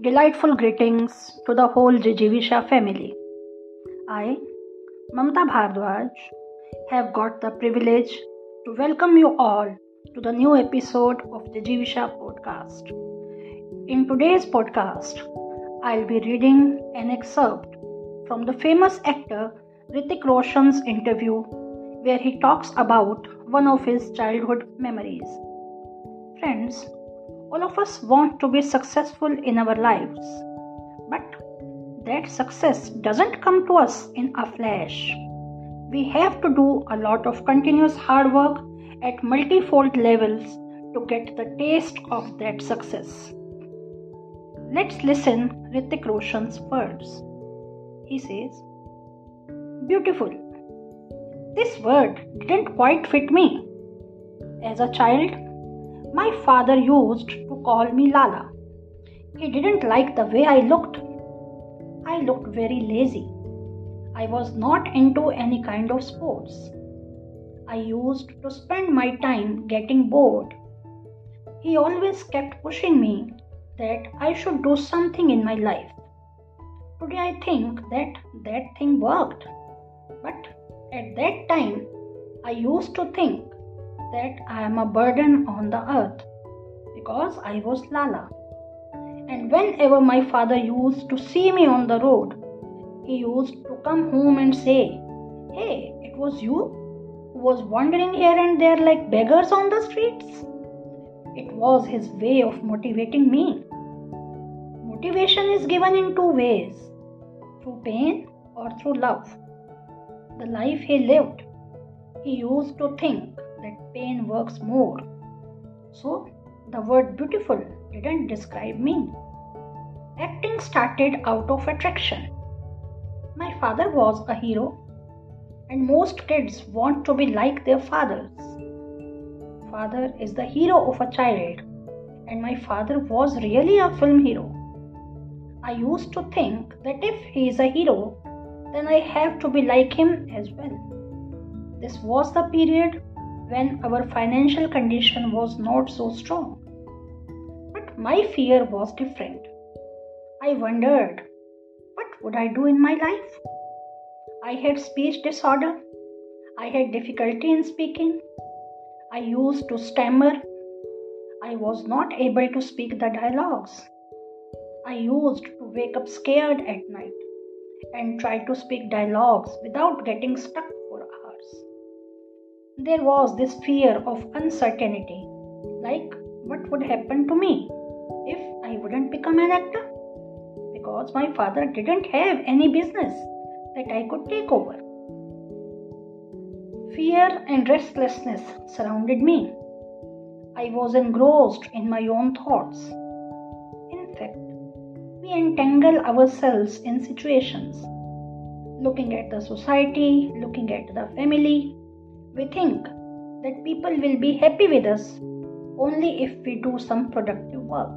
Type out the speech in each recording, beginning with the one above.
Delightful greetings to the whole Jijivisha family. I, Mamta Bhardwaj, have got the privilege to welcome you all to the new episode of Jijivisha podcast. In today's podcast, I'll be reading an excerpt from the famous actor Hrithik Roshan's interview where he talks about one of his childhood memories. Friends, all of us want to be successful in our lives, but that success doesn't come to us in a flash. We have to do a lot of continuous hard work at multifold levels to get the taste of that success. Let's listen Hrithik Roshan's words. He says, Beautiful. This word didn't quite fit me. As a child, my father used to call me Lala. He didn't like the way I looked. I looked very lazy. I was not into any kind of sports. I used to spend my time getting bored. He always kept pushing me that I should do something in my life. Today I think that that thing worked. But at that time, I used to think that I am a burden on the earth because I was Lala. And whenever my father used to see me on the road, he used to come home and say, Hey, it was you who was wandering here and there like beggars on the streets. It was his way of motivating me. Motivation is given in two ways through pain or through love. The life he lived, he used to think that pain works more. So, the word beautiful didn't describe me. Acting started out of attraction. My father was a hero, and most kids want to be like their fathers. Father is the hero of a child, and my father was really a film hero. I used to think that if he is a hero, then I have to be like him as well. This was the period when our financial condition was not so strong. But my fear was different. I wondered, what would I do in my life? I had speech disorder. I had difficulty in speaking. I used to stammer. I was not able to speak the dialogues. I used to wake up scared at night and try to speak dialogues without getting stuck there was this fear of uncertainty like what would happen to me if I wouldn't become an actor? Because my father didn't have any business that I could take over. Fear and restlessness surrounded me. I was engrossed in my own thoughts. In fact, we entangle ourselves in situations, looking at the society, looking at the family, we think that people will be happy with us only if we do some productive work.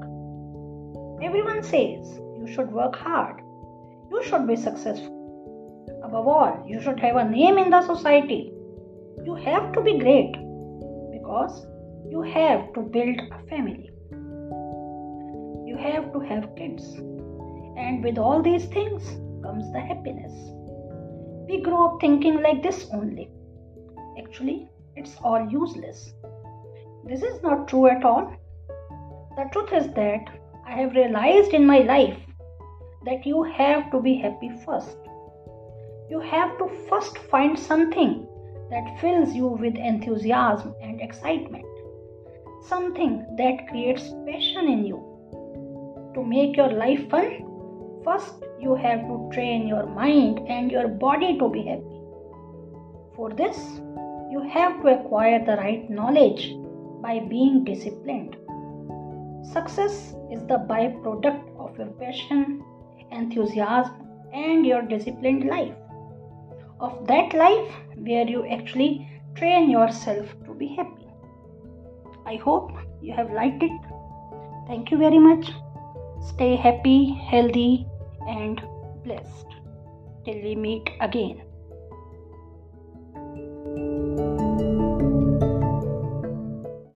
Everyone says you should work hard, you should be successful. Above all, you should have a name in the society. You have to be great because you have to build a family. You have to have kids. And with all these things comes the happiness. We grow up thinking like this only. Actually, it's all useless. This is not true at all. The truth is that I have realized in my life that you have to be happy first. You have to first find something that fills you with enthusiasm and excitement. Something that creates passion in you. To make your life fun, first you have to train your mind and your body to be happy. For this, you have to acquire the right knowledge by being disciplined. Success is the byproduct of your passion, enthusiasm, and your disciplined life. Of that life where you actually train yourself to be happy. I hope you have liked it. Thank you very much. Stay happy, healthy, and blessed. Till we meet again.